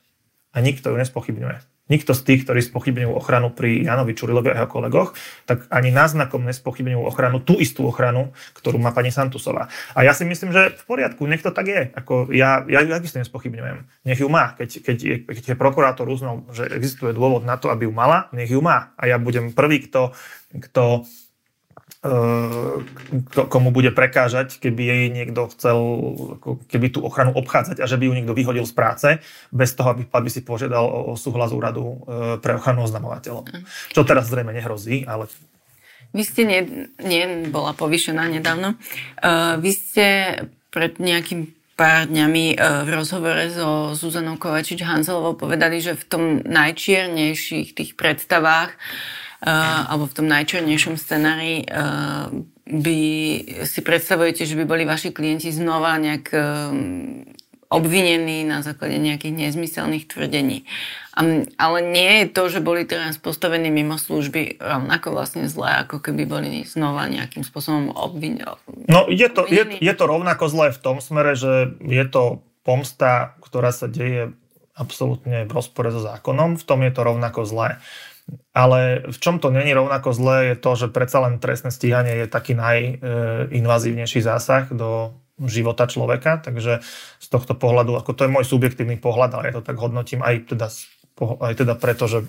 a nikto ju nespochybňuje nikto z tých, ktorí spochybňujú ochranu pri Janovi Čurilovi a jeho kolegoch, tak ani náznakom nespochybňujú ochranu, tú istú ochranu, ktorú má pani Santusová. A ja si myslím, že v poriadku, nech to tak je. Ako ja, ja ju takisto nespochybňujem. Nech ju má. Keď, keď, keď je prokurátor uznal, že existuje dôvod na to, aby ju mala, nech ju má. A ja budem prvý, kto, kto komu bude prekážať, keby jej niekto chcel, keby tú ochranu obchádzať a že by ju niekto vyhodil z práce, bez toho, aby, aby si požiadal o súhlas úradu e, pre ochranu oznamovateľov. Čo teraz zrejme nehrozí, ale... Vy ste nie, nie bola povyšená nedávno. Uh, vy ste pred nejakým pár dňami uh, v rozhovore so Zuzanou Kovačič-Hanzelovou povedali, že v tom najčiernejších tých predstavách uh, uh, alebo v tom najčernejšom scenári uh, by si predstavujete, že by boli vaši klienti znova nejak uh, obvinení na základe nejakých nezmyselných tvrdení. Um, ale nie je to, že boli teraz postavení mimo služby rovnako vlastne zlé, ako keby boli znova nejakým spôsobom obvinení. No je to, je, je to rovnako zlé v tom smere, že je to pomsta, ktorá sa deje absolútne v rozpore so zákonom, v tom je to rovnako zlé. Ale v čom to není rovnako zlé je to, že predsa len trestné stíhanie je taký najinvazívnejší zásah do života človeka, takže z tohto pohľadu, ako to je môj subjektívny pohľad, ale ja to tak hodnotím aj teda, aj teda preto, že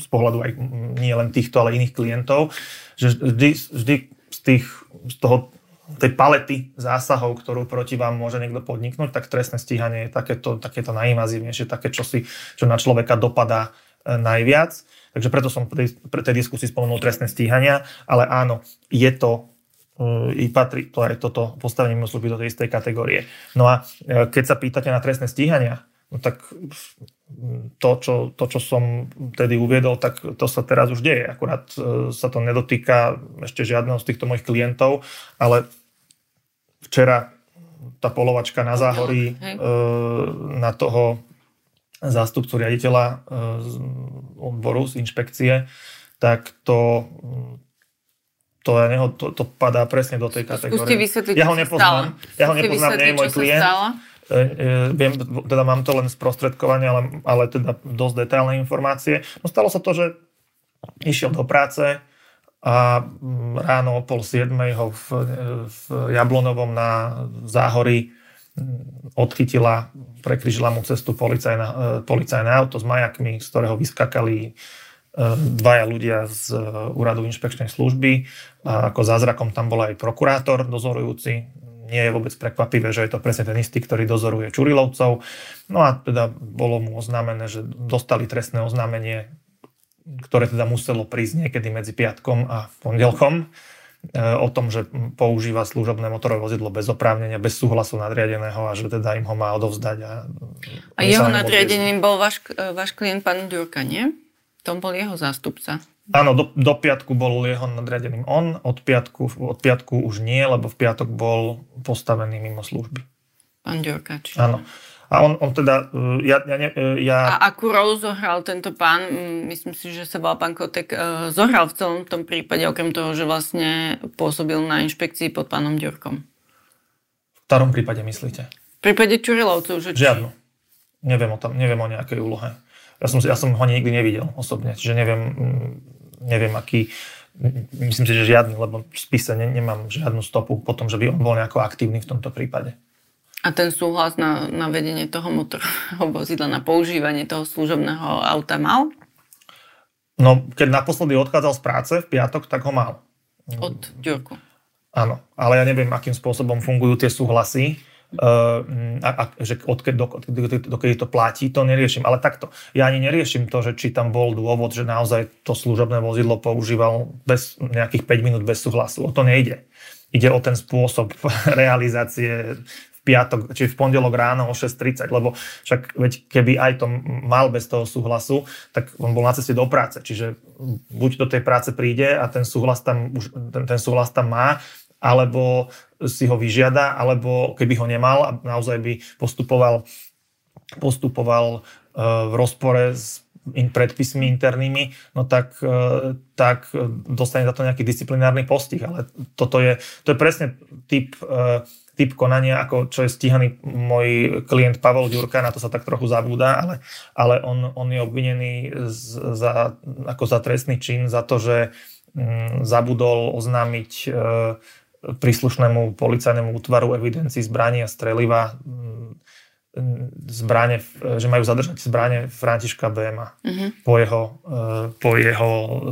z pohľadu aj nie len týchto, ale iných klientov, že vždy, vždy z, tých, z toho tej palety zásahov, ktorú proti vám môže niekto podniknúť, tak trestné stíhanie je takéto, takéto najinvazívnejšie, také čosi, čo na človeka dopadá e, najviac. Takže preto som pri, pri tej diskusii spomenul trestné stíhania, ale áno, je to e, i patrí to aj toto postavenie služby do tej istej kategórie. No a e, keď sa pýtate na trestné stíhania, no tak to čo, to, čo som tedy uviedol, tak to sa teraz už deje. Akurát sa to nedotýka ešte žiadneho z týchto mojich klientov, ale včera tá polovačka na záhorí e, na toho zástupcu riaditeľa e, odboru, z inšpekcie, tak to, to, neho, to, to padá presne do tej kategórie. Ja ho nepoznám, ja ho nepoznám, nie je môj klient. E, e, viem, teda mám to len sprostredkovanie, ale, ale teda dosť detailné informácie. No stalo sa to, že išiel do práce, a mm, ráno o pol siedmej ho v, v Jablonovom na záhory mm, odchytila, prekryžila mu cestu policajná, e, policajné auto s majakmi, z ktorého vyskakali e, dvaja ľudia z e, úradu inšpekčnej služby. A ako zázrakom tam bol aj prokurátor dozorujúci. Nie je vôbec prekvapivé, že je to presne ten istý, ktorý dozoruje Čurilovcov. No a teda bolo mu oznámené, že dostali trestné oznámenie ktoré teda muselo prísť niekedy medzi piatkom a pondelkom, e, o tom, že používa služobné motorové vozidlo bez oprávnenia, bez súhlasu nadriadeného a že teda im ho má odovzdať. A, a jeho nadriadeným bol váš, e, váš klient pán Ďurka, nie? To bol jeho zástupca. Áno, do, do piatku bol jeho nadriadeným on, od piatku, od piatku už nie, lebo v piatok bol postavený mimo služby. Pán Ďurka, či... Áno. A on, on teda, e, ja, ja, ne, e, ja... A akú rolu zohral tento pán, myslím si, že sa volal pán Kotek, e, zohral v celom tom prípade, okrem toho, že vlastne pôsobil na inšpekcii pod pánom Ďurkom? V ktorom prípade myslíte? V prípade Čurilovcov, že... Či... Žiadnu. Neviem o, tom, neviem o nejakej úlohe. Ja som, ja som ho nikdy nevidel osobne, čiže neviem, neviem aký, myslím si, že žiadny, lebo v spise ne, nemám žiadnu stopu po tom, že by on bol nejako aktívny v tomto prípade. A ten súhlas na, na vedenie toho motorového vozidla, na používanie toho služobného auta mal? No, keď naposledy odchádzal z práce v piatok, tak ho mal. Od Ďurku. Áno, ale ja neviem, akým spôsobom fungujú tie súhlasy. Uh, a, a, že odkedy, do, dokedy to platí, to neriešim. Ale takto, ja ani neriešim to, že či tam bol dôvod, že naozaj to služobné vozidlo používal bez nejakých 5 minút bez súhlasu. O to nejde. Ide o ten spôsob realizácie piatok, či v pondelok ráno o 6.30, lebo však veď keby aj to mal bez toho súhlasu, tak on bol na ceste do práce, čiže buď do tej práce príde a ten súhlas tam, ten, ten súhlas tam má, alebo si ho vyžiada, alebo keby ho nemal a naozaj by postupoval, postupoval uh, v rozpore s in predpismi internými, no tak, uh, tak dostane za to nejaký disciplinárny postih. Ale toto je, to je presne typ uh, typ konania, ako čo je stíhaný môj klient Pavel Ďurka, na to sa tak trochu zabúda, ale, ale on, on je obvinený z, za, ako za trestný čin za to, že m, mm, zabudol oznámiť e, príslušnému policajnému útvaru evidencii zbraní a streliva m, mm, zbranie, že majú zadržať zbranie Františka Béma uh-huh. po jeho, e, po jeho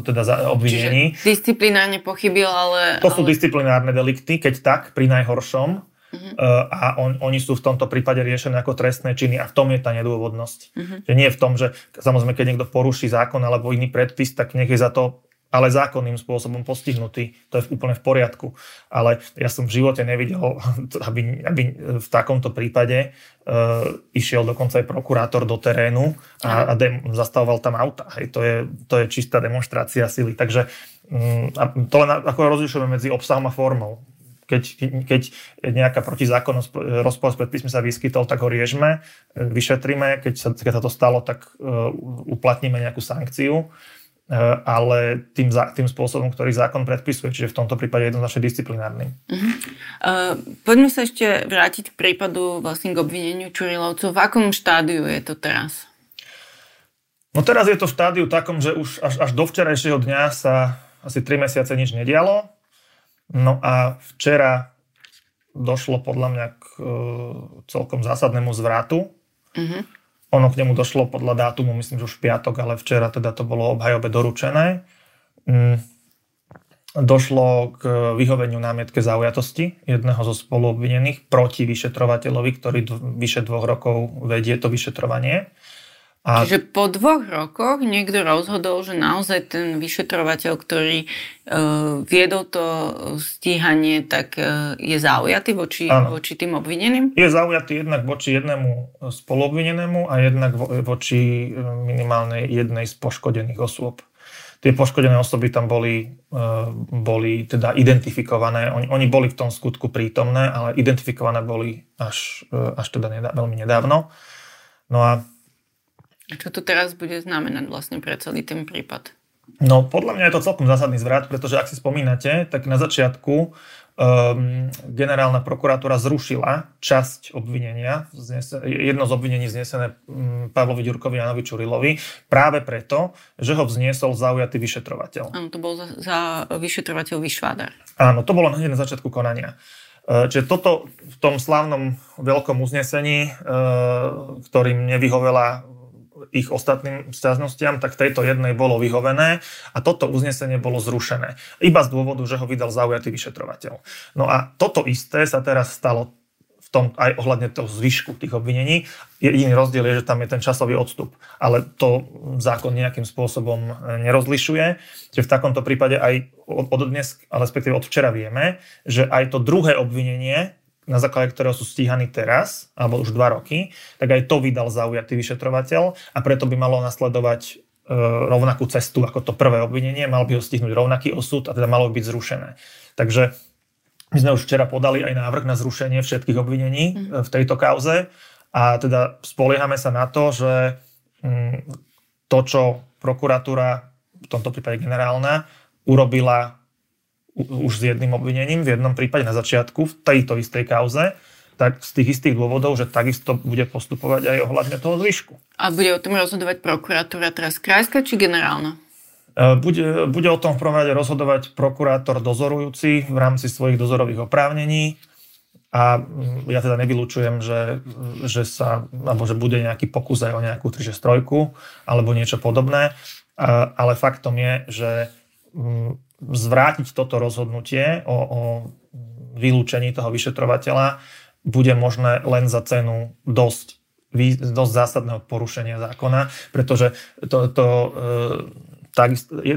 teda obvinení. Čiže disciplinárne pochybil, ale... To sú disciplinárne delikty, keď tak, pri najhoršom. Uh-huh. a on, oni sú v tomto prípade riešené ako trestné činy a v tom je tá nedôvodnosť. Uh-huh. Že nie v tom, že samozrejme, keď niekto poruší zákon alebo iný predpis, tak nech je za to ale zákonným spôsobom postihnutý. To je úplne v poriadku. Ale ja som v živote nevidel, aby, aby v takomto prípade uh, išiel dokonca aj prokurátor do terénu a, a dem, zastavoval tam auta. Hej, to, je, to je čistá demonstrácia sily. Takže um, a to len ako rozlišujeme medzi obsahom a formou keď, keď nejaká protizákonnosť rozpor s predpismi sa vyskytol, tak ho riežme, vyšetríme, keď sa, keď sa to stalo, tak uh, uplatníme nejakú sankciu, ale tým, tým spôsobom, ktorý zákon predpisuje, čiže v tomto prípade jednoznačne disciplinárnym. Uh-huh. Uh, poďme sa ešte vrátiť k prípadu vlastne k obvineniu Čurilovcov. V akom štádiu je to teraz? No teraz je to v štádiu takom, že už až, až do včerajšieho dňa sa asi 3 mesiace nič nedialo. No a včera došlo podľa mňa k e, celkom zásadnému zvratu. Mm-hmm. Ono k nemu došlo podľa dátumu, myslím, že už v piatok, ale včera teda to bolo obhajobe doručené. Mm. Došlo k vyhoveniu námietke zaujatosti jedného zo spoluobvinených proti vyšetrovateľovi, ktorý vyše dvoch rokov vedie to vyšetrovanie. A... Čiže po dvoch rokoch niekto rozhodol, že naozaj ten vyšetrovateľ, ktorý uh, viedol to stíhanie, tak uh, je zaujatý voči, voči tým obvineným? Je zaujatý jednak voči jednému spoluobvinenému a jednak vo, voči minimálnej jednej z poškodených osôb. Tie poškodené osoby tam boli, uh, boli teda identifikované. Oni, oni boli v tom skutku prítomné, ale identifikované boli až, uh, až teda nedá, veľmi nedávno. No a čo to teraz bude znamenať vlastne pre celý ten prípad? No, podľa mňa je to celkom zásadný zvrat, pretože ak si spomínate, tak na začiatku um, generálna prokuratúra zrušila časť obvinenia, znese, jedno z obvinení znesené um, Pavlovi Ďurkovi a Janovi Čurilovi, práve preto, že ho vzniesol zaujatý vyšetrovateľ. Áno, to bol za, za vyšetrovateľ Vyšvádar. Áno, to bolo hneď na začiatku konania. Uh, čiže toto v tom slávnom veľkom uznesení, uh, ktorým nevyhovela ich ostatným stiažnostiam, tak tejto jednej bolo vyhovené a toto uznesenie bolo zrušené. Iba z dôvodu, že ho vydal zaujatý vyšetrovateľ. No a toto isté sa teraz stalo v tom aj ohľadne toho zvyšku tých obvinení. Jediný rozdiel je, že tam je ten časový odstup, ale to zákon nejakým spôsobom e, nerozlišuje. Čiže v takomto prípade aj od dnes, respektíve od včera vieme, že aj to druhé obvinenie na základe ktorého sú stíhaní teraz, alebo už dva roky, tak aj to vydal zaujatý vyšetrovateľ a preto by malo nasledovať e, rovnakú cestu ako to prvé obvinenie, mal by ho stihnúť rovnaký osud a teda malo by byť zrušené. Takže my sme už včera podali aj návrh na zrušenie všetkých obvinení mm. v tejto kauze A teda spoliehame sa na to, že mm, to, čo prokuratúra, v tomto prípade generálna, urobila už s jedným obvinením, v jednom prípade na začiatku, v tejto istej kauze, tak z tých istých dôvodov, že takisto bude postupovať aj ohľadne toho zvyšku. A bude o tom rozhodovať prokuratúra teraz krajská či generálna? E, bude, bude o tom v prvom rade rozhodovať prokurátor dozorujúci v rámci svojich dozorových oprávnení a mm, ja teda nevylučujem, že, že sa, alebo že bude nejaký pokus aj o nejakú 363 alebo niečo podobné, ale faktom je, že mm, zvrátiť toto rozhodnutie o, o vylúčení toho vyšetrovateľa bude možné len za cenu dosť, dosť zásadného porušenia zákona, pretože to, to e, takisto, e,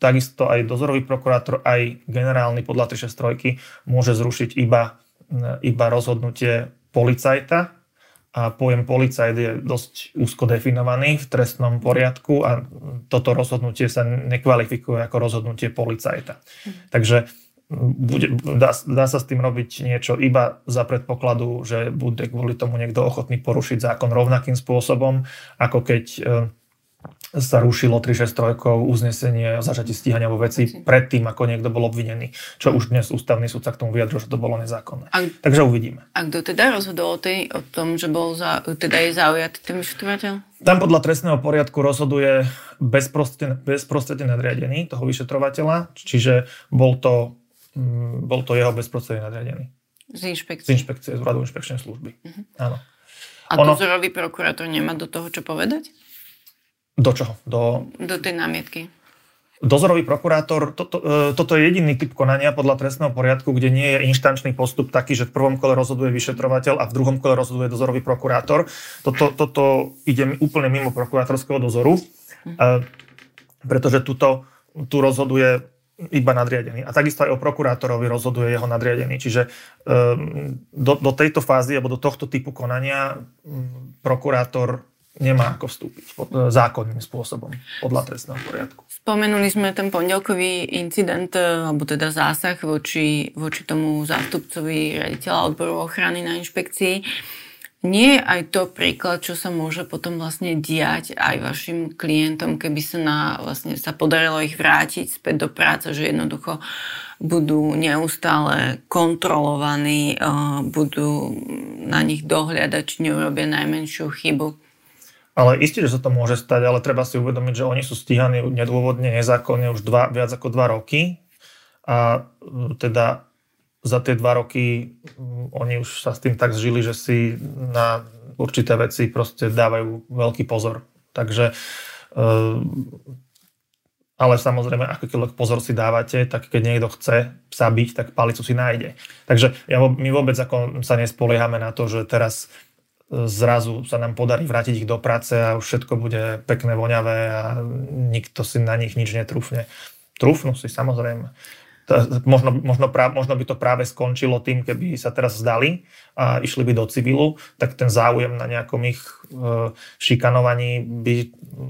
takisto aj dozorový prokurátor, aj generálny podľa 363 môže zrušiť iba, e, iba rozhodnutie policajta, a pojem policajt je dosť úzko definovaný v trestnom poriadku a toto rozhodnutie sa nekvalifikuje ako rozhodnutie policajta. Mhm. Takže bude, dá, dá sa s tým robiť niečo iba za predpokladu, že bude kvôli tomu niekto ochotný porušiť zákon rovnakým spôsobom, ako keď e, sa rušilo 363 uznesenie o zažatí stíhania vo veci predtým, ako niekto bol obvinený. Čo už dnes ústavný súd sa k tomu vyjadril, že to bolo nezákonné. A, Takže uvidíme. A kto teda rozhodol o, tej, o tom, že bol za, teda je zaujatý ten vyšetrovateľ? Tam podľa trestného poriadku rozhoduje bezprostredne, bezprostredne nadriadený toho vyšetrovateľa, čiže bol to Mm, bol to jeho bezprostredne nadriadený. Z inšpekcie? Z inšpekcie, z úradu inšpekčnej služby. Uh-huh. Áno. A ono... dozorový prokurátor nemá do toho čo povedať? Do čoho? Do, do tej námietky. Dozorový prokurátor, toto, e, toto je jediný typ konania podľa trestného poriadku, kde nie je inštančný postup taký, že v prvom kole rozhoduje vyšetrovateľ a v druhom kole rozhoduje dozorový prokurátor. Toto, toto ide úplne mimo prokurátorského dozoru, hm. pretože tuto, tu rozhoduje iba nadriadený. A takisto aj o prokurátorovi rozhoduje jeho nadriadený. Čiže um, do, do tejto fázy alebo do tohto typu konania prokurátor nemá ako vstúpiť pod, e, zákonným spôsobom podľa trestného poriadku. Spomenuli sme ten pondelkový incident, e, alebo teda zásah voči, voči tomu zástupcovi riaditeľa odboru ochrany na inšpekcii. Nie je aj to príklad, čo sa môže potom vlastne diať aj vašim klientom, keby sa, na, vlastne sa podarilo ich vrátiť späť do práce, že jednoducho budú neustále kontrolovaní, budú na nich dohľadať, či neurobia najmenšiu chybu. Ale isté, že sa to môže stať, ale treba si uvedomiť, že oni sú stíhaní nedôvodne, nezákonne už dva, viac ako dva roky. A teda za tie dva roky mm, oni už sa s tým tak zžili, že si na určité veci proste dávajú veľký pozor. Takže eh, ale samozrejme, akýkoľvek pozor si dávate, tak keď niekto chce psa byť, tak palicu si nájde. Takže ja, my vôbec ako sa nespoliehame na to, že teraz zrazu sa nám podarí vrátiť ich do práce a už všetko bude pekné, voňavé a nikto si na nich nič netrúfne. Trúfnu si samozrejme možno, možno, prá, možno by to práve skončilo tým, keby sa teraz zdali a išli by do civilu, tak ten záujem na nejakom ich e, šikanovaní by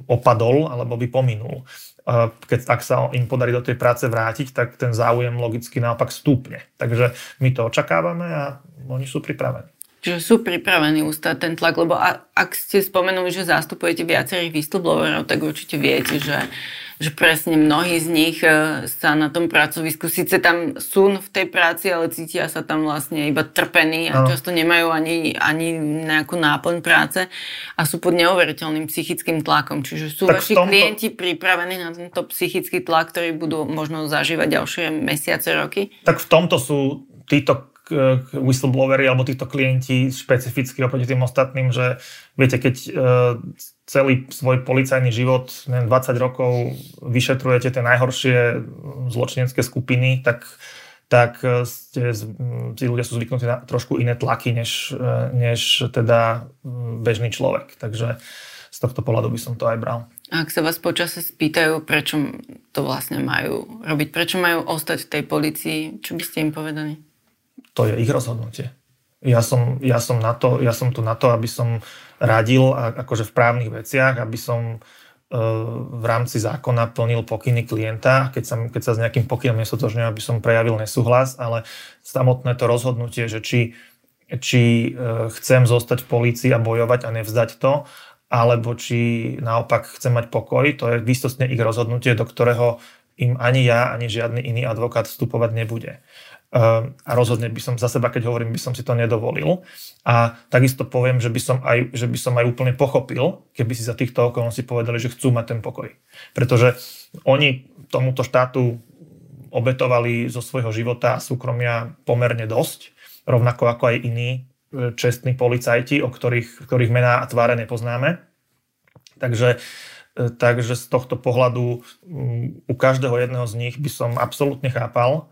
opadol alebo by pominul. E, keď ak sa im podarí do tej práce vrátiť, tak ten záujem logicky naopak stúpne. Takže my to očakávame a oni sú pripravení. Čiže sú pripravení ustať ten tlak, lebo ak ste spomenuli, že zastupujete viacerých whistleblowerov, tak určite viete, že že presne mnohí z nich e, sa na tom pracovisku, síce tam sú v tej práci, ale cítia sa tam vlastne iba trpení a často nemajú ani, ani nejakú náplň práce a sú pod neuveriteľným psychickým tlakom. Čiže sú tak vaši tomto... klienti pripravení na tento psychický tlak, ktorý budú možno zažívať ďalšie mesiace, roky? Tak v tomto sú títo whistleblowery alebo títo klienti špecificky oproti tým ostatným, že viete, keď e, celý svoj policajný život, neviem, 20 rokov vyšetrujete tie najhoršie zločinecké skupiny, tak tak e, ste, tí ľudia sú zvyknutí na trošku iné tlaky, než, e, než teda bežný človek. Takže z tohto pohľadu by som to aj bral. A ak sa vás počase spýtajú, prečo to vlastne majú robiť, prečo majú ostať v tej policii, čo by ste im povedali? To je ich rozhodnutie. Ja som, ja som, na to, ja som tu na to, aby som radil akože v právnych veciach, aby som e, v rámci zákona plnil pokyny klienta. Keď sa, keď sa s nejakým pokynom nesotožňujem, aby som prejavil nesúhlas, ale samotné to rozhodnutie, že či či chcem zostať v polícii a bojovať a nevzdať to, alebo či naopak chcem mať pokoj. To je výstostne ich rozhodnutie, do ktorého im ani ja, ani žiadny iný advokát vstupovať nebude. Ehm, a rozhodne by som za seba, keď hovorím, by som si to nedovolil. A takisto poviem, že by som aj, že by som aj úplne pochopil, keby si za týchto okolností povedali, že chcú mať ten pokoj. Pretože oni tomuto štátu obetovali zo svojho života a súkromia pomerne dosť, rovnako ako aj iní e, čestní policajti, o ktorých, ktorých mená a tváre nepoznáme. Takže e, Takže z tohto pohľadu u každého jedného z nich by som absolútne chápal,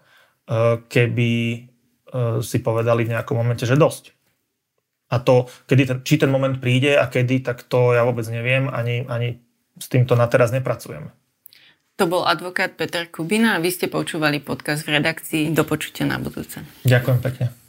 keby eh, si povedali v nejakom momente, že dosť. A to, kedy ten, či ten moment príde a kedy, tak to ja vôbec neviem, ani, ani s týmto na teraz nepracujem. To bol advokát Peter Kubina a vy ste počúvali podcast v redakcii. Do počutia na budúce. Ďakujem pekne.